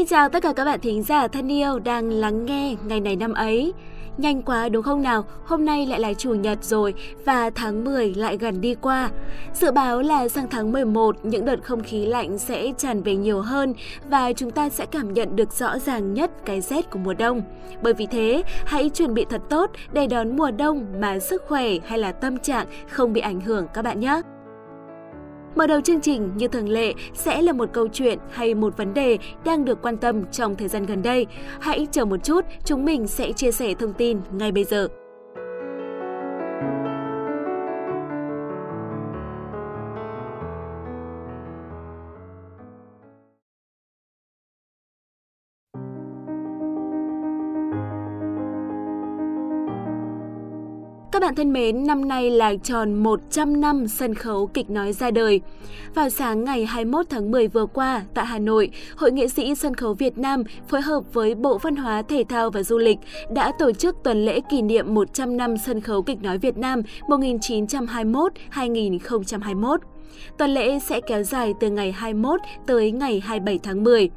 Xin chào tất cả các bạn thính giả thân yêu đang lắng nghe ngày này năm ấy. Nhanh quá đúng không nào? Hôm nay lại là chủ nhật rồi và tháng 10 lại gần đi qua. Dự báo là sang tháng 11 những đợt không khí lạnh sẽ tràn về nhiều hơn và chúng ta sẽ cảm nhận được rõ ràng nhất cái rét của mùa đông. Bởi vì thế, hãy chuẩn bị thật tốt để đón mùa đông mà sức khỏe hay là tâm trạng không bị ảnh hưởng các bạn nhé. Mở đầu chương trình như thường lệ sẽ là một câu chuyện hay một vấn đề đang được quan tâm trong thời gian gần đây. Hãy chờ một chút, chúng mình sẽ chia sẻ thông tin ngay bây giờ. Các bạn thân mến, năm nay là tròn 100 năm sân khấu kịch nói ra đời. Vào sáng ngày 21 tháng 10 vừa qua, tại Hà Nội, Hội nghệ sĩ sân khấu Việt Nam phối hợp với Bộ Văn hóa, Thể thao và Du lịch đã tổ chức tuần lễ kỷ niệm 100 năm sân khấu kịch nói Việt Nam 1921-2021. Tuần lễ sẽ kéo dài từ ngày 21 tới ngày 27 tháng 10.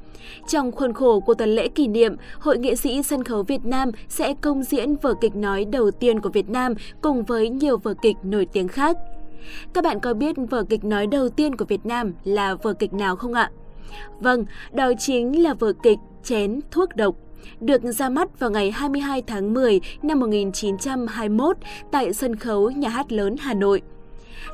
Trong khuôn khổ của tuần lễ kỷ niệm, Hội nghệ sĩ sân khấu Việt Nam sẽ công diễn vở kịch nói đầu tiên của Việt Nam cùng với nhiều vở kịch nổi tiếng khác. Các bạn có biết vở kịch nói đầu tiên của Việt Nam là vở kịch nào không ạ? Vâng, đó chính là vở kịch Chén thuốc độc được ra mắt vào ngày 22 tháng 10 năm 1921 tại sân khấu Nhà hát lớn Hà Nội.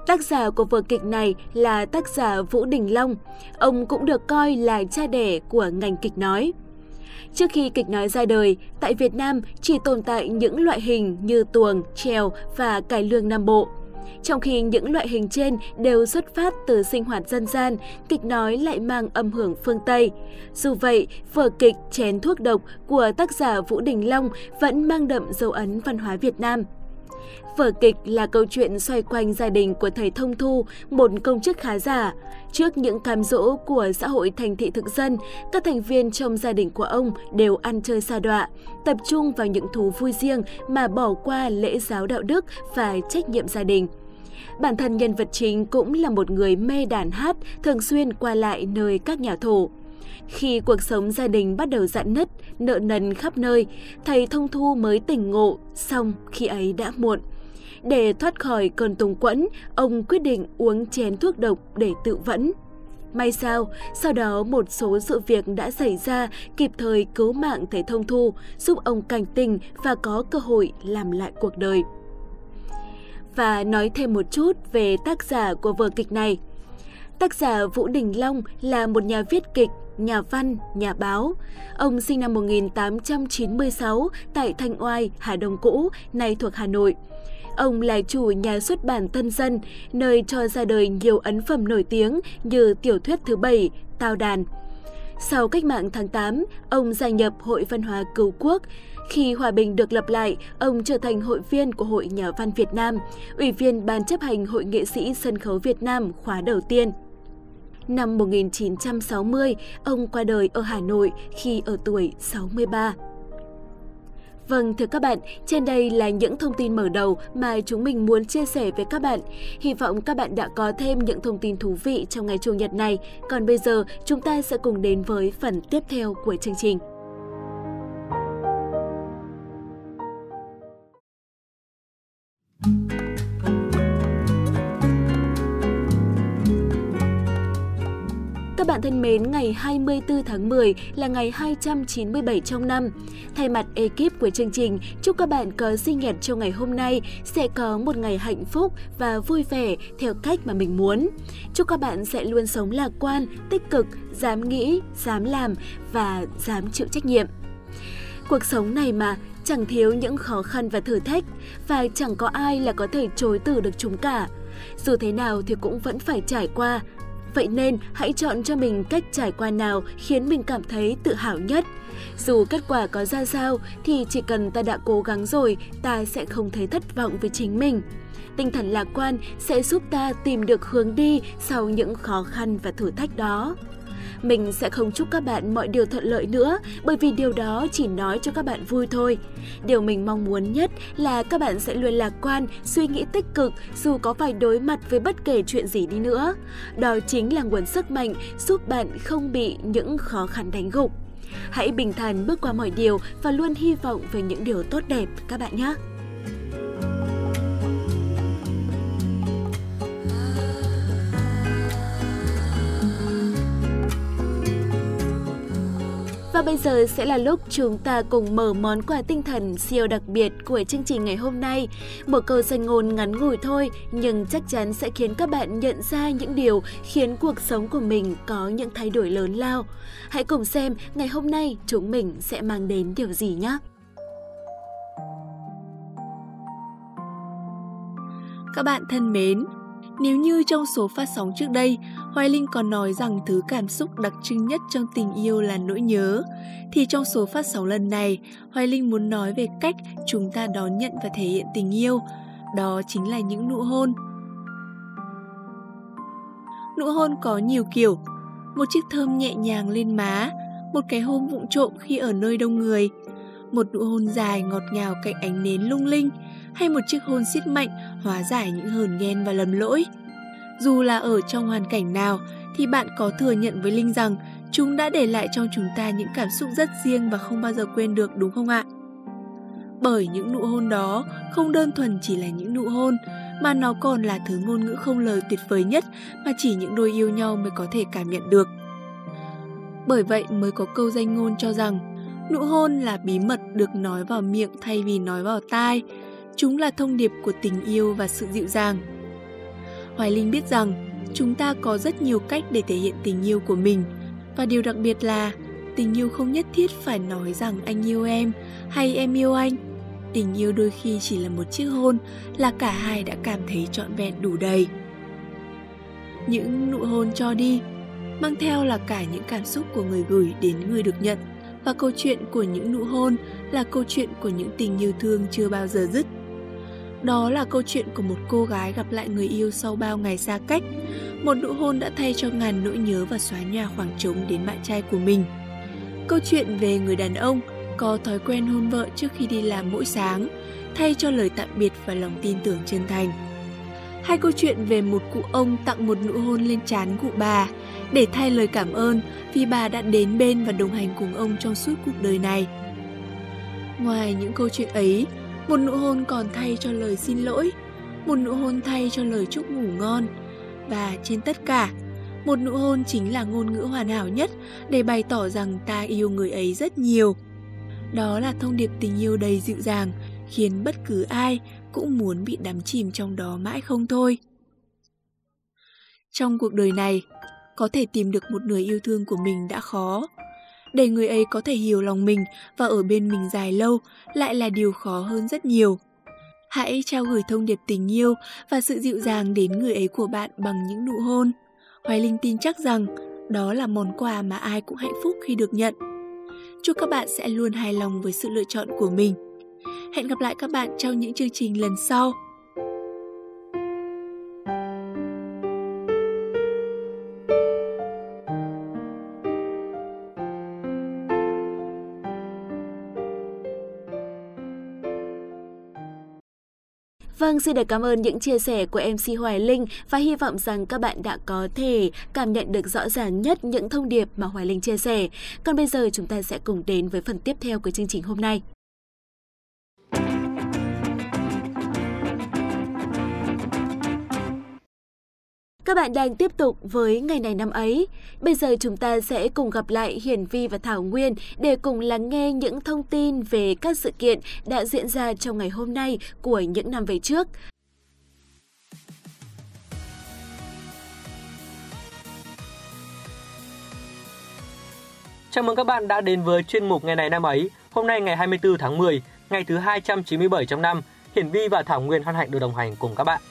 Tác giả của vở kịch này là tác giả Vũ Đình Long. Ông cũng được coi là cha đẻ của ngành kịch nói. Trước khi kịch nói ra đời, tại Việt Nam chỉ tồn tại những loại hình như tuồng, trèo và cải lương Nam Bộ. Trong khi những loại hình trên đều xuất phát từ sinh hoạt dân gian, kịch nói lại mang âm hưởng phương Tây. Dù vậy, vở kịch Chén thuốc độc của tác giả Vũ Đình Long vẫn mang đậm dấu ấn văn hóa Việt Nam. Vở kịch là câu chuyện xoay quanh gia đình của thầy Thông Thu, một công chức khá giả. Trước những cam dỗ của xã hội thành thị thực dân, các thành viên trong gia đình của ông đều ăn chơi xa đọa, tập trung vào những thú vui riêng mà bỏ qua lễ giáo đạo đức và trách nhiệm gia đình. Bản thân nhân vật chính cũng là một người mê đàn hát, thường xuyên qua lại nơi các nhà thổ. Khi cuộc sống gia đình bắt đầu dạn nứt, nợ nần khắp nơi, thầy Thông Thu mới tỉnh ngộ, xong khi ấy đã muộn. Để thoát khỏi cơn tùng quẫn, ông quyết định uống chén thuốc độc để tự vẫn. May sao, sau đó một số sự việc đã xảy ra kịp thời cứu mạng thầy Thông Thu, giúp ông cảnh tỉnh và có cơ hội làm lại cuộc đời. Và nói thêm một chút về tác giả của vở kịch này. Tác giả Vũ Đình Long là một nhà viết kịch, nhà văn, nhà báo. Ông sinh năm 1896 tại Thanh Oai, Hà Đông cũ, nay thuộc Hà Nội. Ông là chủ nhà xuất bản Tân Dân, nơi cho ra đời nhiều ấn phẩm nổi tiếng như tiểu thuyết thứ bảy, Tào Đàn. Sau cách mạng tháng 8, ông gia nhập Hội Văn hóa Cứu Quốc. Khi hòa bình được lập lại, ông trở thành hội viên của Hội Nhà văn Việt Nam, ủy viên Ban chấp hành Hội nghệ sĩ sân khấu Việt Nam khóa đầu tiên. Năm 1960, ông qua đời ở Hà Nội khi ở tuổi 63. Vâng, thưa các bạn, trên đây là những thông tin mở đầu mà chúng mình muốn chia sẻ với các bạn. Hy vọng các bạn đã có thêm những thông tin thú vị trong ngày Chủ nhật này. Còn bây giờ, chúng ta sẽ cùng đến với phần tiếp theo của chương trình. Mến, ngày 24 tháng 10 là ngày 297 trong năm. Thay mặt ekip của chương trình, chúc các bạn có sinh nhật trong ngày hôm nay sẽ có một ngày hạnh phúc và vui vẻ theo cách mà mình muốn. Chúc các bạn sẽ luôn sống lạc quan, tích cực, dám nghĩ, dám làm và dám chịu trách nhiệm. Cuộc sống này mà, chẳng thiếu những khó khăn và thử thách và chẳng có ai là có thể chối từ được chúng cả. Dù thế nào thì cũng vẫn phải trải qua, Vậy nên hãy chọn cho mình cách trải qua nào khiến mình cảm thấy tự hào nhất. Dù kết quả có ra sao thì chỉ cần ta đã cố gắng rồi, ta sẽ không thấy thất vọng với chính mình. Tinh thần lạc quan sẽ giúp ta tìm được hướng đi sau những khó khăn và thử thách đó. Mình sẽ không chúc các bạn mọi điều thuận lợi nữa bởi vì điều đó chỉ nói cho các bạn vui thôi. Điều mình mong muốn nhất là các bạn sẽ luôn lạc quan, suy nghĩ tích cực dù có phải đối mặt với bất kể chuyện gì đi nữa. Đó chính là nguồn sức mạnh giúp bạn không bị những khó khăn đánh gục. Hãy bình thản bước qua mọi điều và luôn hy vọng về những điều tốt đẹp các bạn nhé. Và bây giờ sẽ là lúc chúng ta cùng mở món quà tinh thần siêu đặc biệt của chương trình ngày hôm nay. Một câu danh ngôn ngắn ngủi thôi, nhưng chắc chắn sẽ khiến các bạn nhận ra những điều khiến cuộc sống của mình có những thay đổi lớn lao. Hãy cùng xem ngày hôm nay chúng mình sẽ mang đến điều gì nhé! Các bạn thân mến, nếu như trong số phát sóng trước đây, Hoài Linh còn nói rằng thứ cảm xúc đặc trưng nhất trong tình yêu là nỗi nhớ, thì trong số phát sóng lần này, Hoài Linh muốn nói về cách chúng ta đón nhận và thể hiện tình yêu, đó chính là những nụ hôn. Nụ hôn có nhiều kiểu, một chiếc thơm nhẹ nhàng lên má, một cái hôn vụng trộm khi ở nơi đông người, một nụ hôn dài ngọt ngào cạnh ánh nến lung linh, hay một chiếc hôn siết mạnh hóa giải những hờn ghen và lầm lỗi. Dù là ở trong hoàn cảnh nào thì bạn có thừa nhận với Linh rằng chúng đã để lại trong chúng ta những cảm xúc rất riêng và không bao giờ quên được đúng không ạ? Bởi những nụ hôn đó không đơn thuần chỉ là những nụ hôn mà nó còn là thứ ngôn ngữ không lời tuyệt vời nhất mà chỉ những đôi yêu nhau mới có thể cảm nhận được. Bởi vậy mới có câu danh ngôn cho rằng nụ hôn là bí mật được nói vào miệng thay vì nói vào tai, Chúng là thông điệp của tình yêu và sự dịu dàng. Hoài Linh biết rằng chúng ta có rất nhiều cách để thể hiện tình yêu của mình, và điều đặc biệt là tình yêu không nhất thiết phải nói rằng anh yêu em hay em yêu anh. Tình yêu đôi khi chỉ là một chiếc hôn là cả hai đã cảm thấy trọn vẹn đủ đầy. Những nụ hôn cho đi mang theo là cả những cảm xúc của người gửi đến người được nhận, và câu chuyện của những nụ hôn là câu chuyện của những tình yêu thương chưa bao giờ dứt đó là câu chuyện của một cô gái gặp lại người yêu sau bao ngày xa cách. Một nụ hôn đã thay cho ngàn nỗi nhớ và xóa nhòa khoảng trống đến bạn trai của mình. Câu chuyện về người đàn ông có thói quen hôn vợ trước khi đi làm mỗi sáng, thay cho lời tạm biệt và lòng tin tưởng chân thành. Hai câu chuyện về một cụ ông tặng một nụ hôn lên trán cụ bà để thay lời cảm ơn vì bà đã đến bên và đồng hành cùng ông trong suốt cuộc đời này. Ngoài những câu chuyện ấy, một nụ hôn còn thay cho lời xin lỗi, một nụ hôn thay cho lời chúc ngủ ngon. Và trên tất cả, một nụ hôn chính là ngôn ngữ hoàn hảo nhất để bày tỏ rằng ta yêu người ấy rất nhiều. Đó là thông điệp tình yêu đầy dịu dàng, khiến bất cứ ai cũng muốn bị đắm chìm trong đó mãi không thôi. Trong cuộc đời này, có thể tìm được một người yêu thương của mình đã khó, để người ấy có thể hiểu lòng mình và ở bên mình dài lâu lại là điều khó hơn rất nhiều. Hãy trao gửi thông điệp tình yêu và sự dịu dàng đến người ấy của bạn bằng những nụ hôn. Hoài Linh tin chắc rằng đó là món quà mà ai cũng hạnh phúc khi được nhận. Chúc các bạn sẽ luôn hài lòng với sự lựa chọn của mình. Hẹn gặp lại các bạn trong những chương trình lần sau. Vâng, xin được cảm ơn những chia sẻ của MC Hoài Linh và hy vọng rằng các bạn đã có thể cảm nhận được rõ ràng nhất những thông điệp mà Hoài Linh chia sẻ. Còn bây giờ chúng ta sẽ cùng đến với phần tiếp theo của chương trình hôm nay. Các bạn đang tiếp tục với ngày này năm ấy. Bây giờ chúng ta sẽ cùng gặp lại Hiển Vi và Thảo Nguyên để cùng lắng nghe những thông tin về các sự kiện đã diễn ra trong ngày hôm nay của những năm về trước. Chào mừng các bạn đã đến với chuyên mục ngày này năm ấy. Hôm nay ngày 24 tháng 10, ngày thứ 297 trong năm, Hiển Vi và Thảo Nguyên hân hạnh được đồng hành cùng các bạn.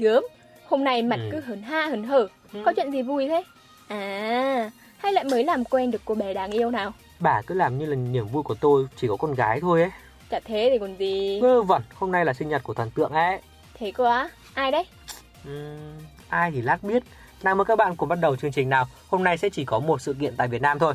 Gớm, hôm nay mặt ừ. cứ hớn ha hớn hở, ừ. có chuyện gì vui thế? À, hay lại mới làm quen được cô bé đáng yêu nào? Bà cứ làm như là niềm vui của tôi chỉ có con gái thôi ấy. Chả thế thì còn gì. Vơ vẩn, hôm nay là sinh nhật của thần tượng ấy. Thế cơ á? Ai đấy? Ừ, ai thì lát biết. Nào mời các bạn cùng bắt đầu chương trình nào. Hôm nay sẽ chỉ có một sự kiện tại Việt Nam thôi.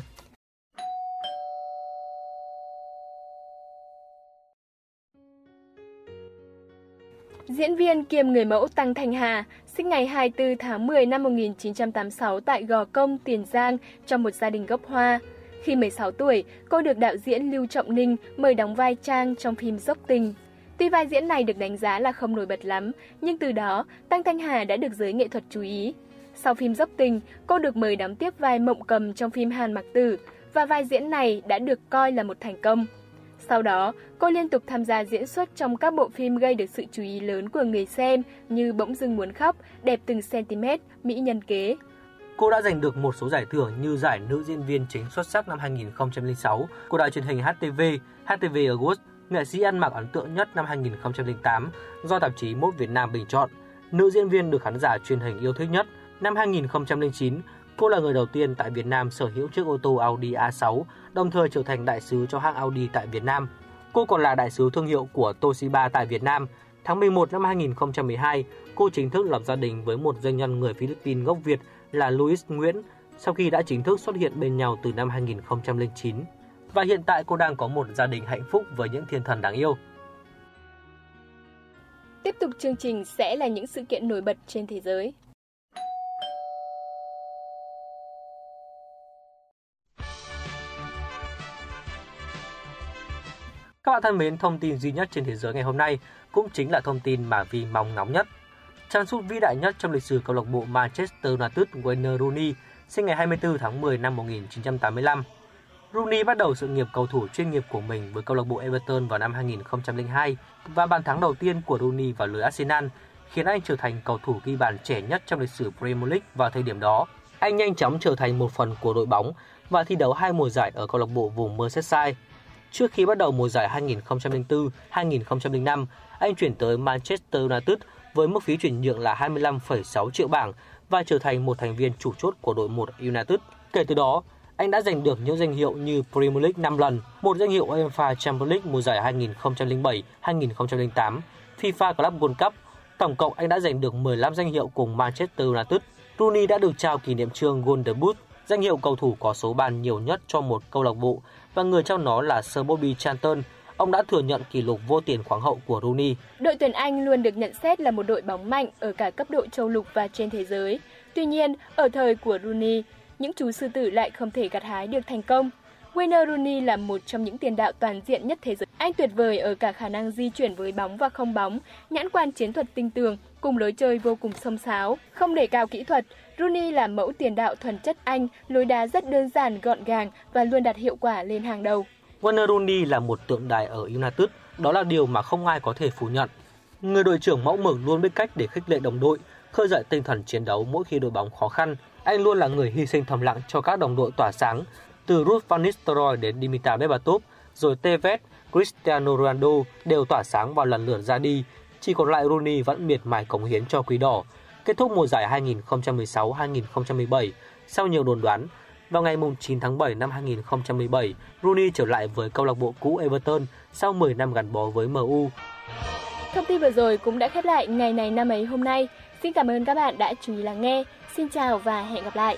Diễn viên kiêm người mẫu Tăng Thanh Hà, sinh ngày 24 tháng 10 năm 1986 tại Gò Công, Tiền Giang trong một gia đình gốc Hoa. Khi 16 tuổi, cô được đạo diễn Lưu Trọng Ninh mời đóng vai Trang trong phim Dốc Tình. Tuy vai diễn này được đánh giá là không nổi bật lắm, nhưng từ đó Tăng Thanh Hà đã được giới nghệ thuật chú ý. Sau phim Dốc Tình, cô được mời đóng tiếp vai Mộng Cầm trong phim Hàn Mặc Tử và vai diễn này đã được coi là một thành công. Sau đó, cô liên tục tham gia diễn xuất trong các bộ phim gây được sự chú ý lớn của người xem như Bỗng dưng muốn khóc, Đẹp từng cm, Mỹ nhân kế. Cô đã giành được một số giải thưởng như giải nữ diễn viên chính xuất sắc năm 2006 của đài truyền hình HTV, HTV Awards, nghệ sĩ ăn mặc ấn tượng nhất năm 2008 do tạp chí Mốt Việt Nam bình chọn, nữ diễn viên được khán giả truyền hình yêu thích nhất. Năm 2009, cô là người đầu tiên tại Việt Nam sở hữu chiếc ô tô Audi A6, đồng thời trở thành đại sứ cho hãng Audi tại Việt Nam. Cô còn là đại sứ thương hiệu của Toshiba tại Việt Nam. Tháng 11 năm 2012, cô chính thức lập gia đình với một doanh nhân người Philippines gốc Việt là Louis Nguyễn sau khi đã chính thức xuất hiện bên nhau từ năm 2009. Và hiện tại cô đang có một gia đình hạnh phúc với những thiên thần đáng yêu. Tiếp tục chương trình sẽ là những sự kiện nổi bật trên thế giới. Các bạn thân mến, thông tin duy nhất trên thế giới ngày hôm nay cũng chính là thông tin mà Vi mong ngóng nhất. Chân sút vĩ đại nhất trong lịch sử câu lạc bộ Manchester United Wayne Rooney sinh ngày 24 tháng 10 năm 1985. Rooney bắt đầu sự nghiệp cầu thủ chuyên nghiệp của mình với câu lạc bộ Everton vào năm 2002 và bàn thắng đầu tiên của Rooney vào lưới Arsenal khiến anh trở thành cầu thủ ghi bàn trẻ nhất trong lịch sử Premier League vào thời điểm đó. Anh nhanh chóng trở thành một phần của đội bóng và thi đấu hai mùa giải ở câu lạc bộ vùng Merseyside. Trước khi bắt đầu mùa giải 2004-2005, anh chuyển tới Manchester United với mức phí chuyển nhượng là 25,6 triệu bảng và trở thành một thành viên chủ chốt của đội 1 United. Kể từ đó, anh đã giành được những danh hiệu như Premier League 5 lần, một danh hiệu UEFA Champions League mùa giải 2007-2008, FIFA Club World Cup. Tổng cộng anh đã giành được 15 danh hiệu cùng Manchester United. Rooney đã được trao kỷ niệm trương Golden Boot, danh hiệu cầu thủ có số bàn nhiều nhất cho một câu lạc bộ và người trao nó là Sir Bobby Charlton. Ông đã thừa nhận kỷ lục vô tiền khoáng hậu của Rooney. Đội tuyển Anh luôn được nhận xét là một đội bóng mạnh ở cả cấp độ châu lục và trên thế giới. Tuy nhiên, ở thời của Rooney, những chú sư tử lại không thể gặt hái được thành công. Wayne Rooney là một trong những tiền đạo toàn diện nhất thế giới. Anh tuyệt vời ở cả khả năng di chuyển với bóng và không bóng, nhãn quan chiến thuật tinh tường, cùng lối chơi vô cùng xông xáo. Không để cao kỹ thuật, Rooney là mẫu tiền đạo thuần chất Anh, lối đá rất đơn giản, gọn gàng và luôn đặt hiệu quả lên hàng đầu. Wayne Rooney là một tượng đài ở United, đó là điều mà không ai có thể phủ nhận. Người đội trưởng mẫu mực luôn biết cách để khích lệ đồng đội, khơi dậy tinh thần chiến đấu mỗi khi đội bóng khó khăn. Anh luôn là người hy sinh thầm lặng cho các đồng đội tỏa sáng, từ Ruth van Nistelrooy đến Dimitar Berbatov, rồi Tevez, Cristiano Ronaldo đều tỏa sáng và lần lượt ra đi. Chỉ còn lại Rooney vẫn miệt mài cống hiến cho Quý Đỏ. Kết thúc mùa giải 2016-2017, sau nhiều đồn đoán, vào ngày 9 tháng 7 năm 2017, Rooney trở lại với câu lạc bộ cũ Everton sau 10 năm gắn bó với MU. Thông tin vừa rồi cũng đã khép lại ngày này năm ấy hôm nay. Xin cảm ơn các bạn đã chú ý lắng nghe. Xin chào và hẹn gặp lại.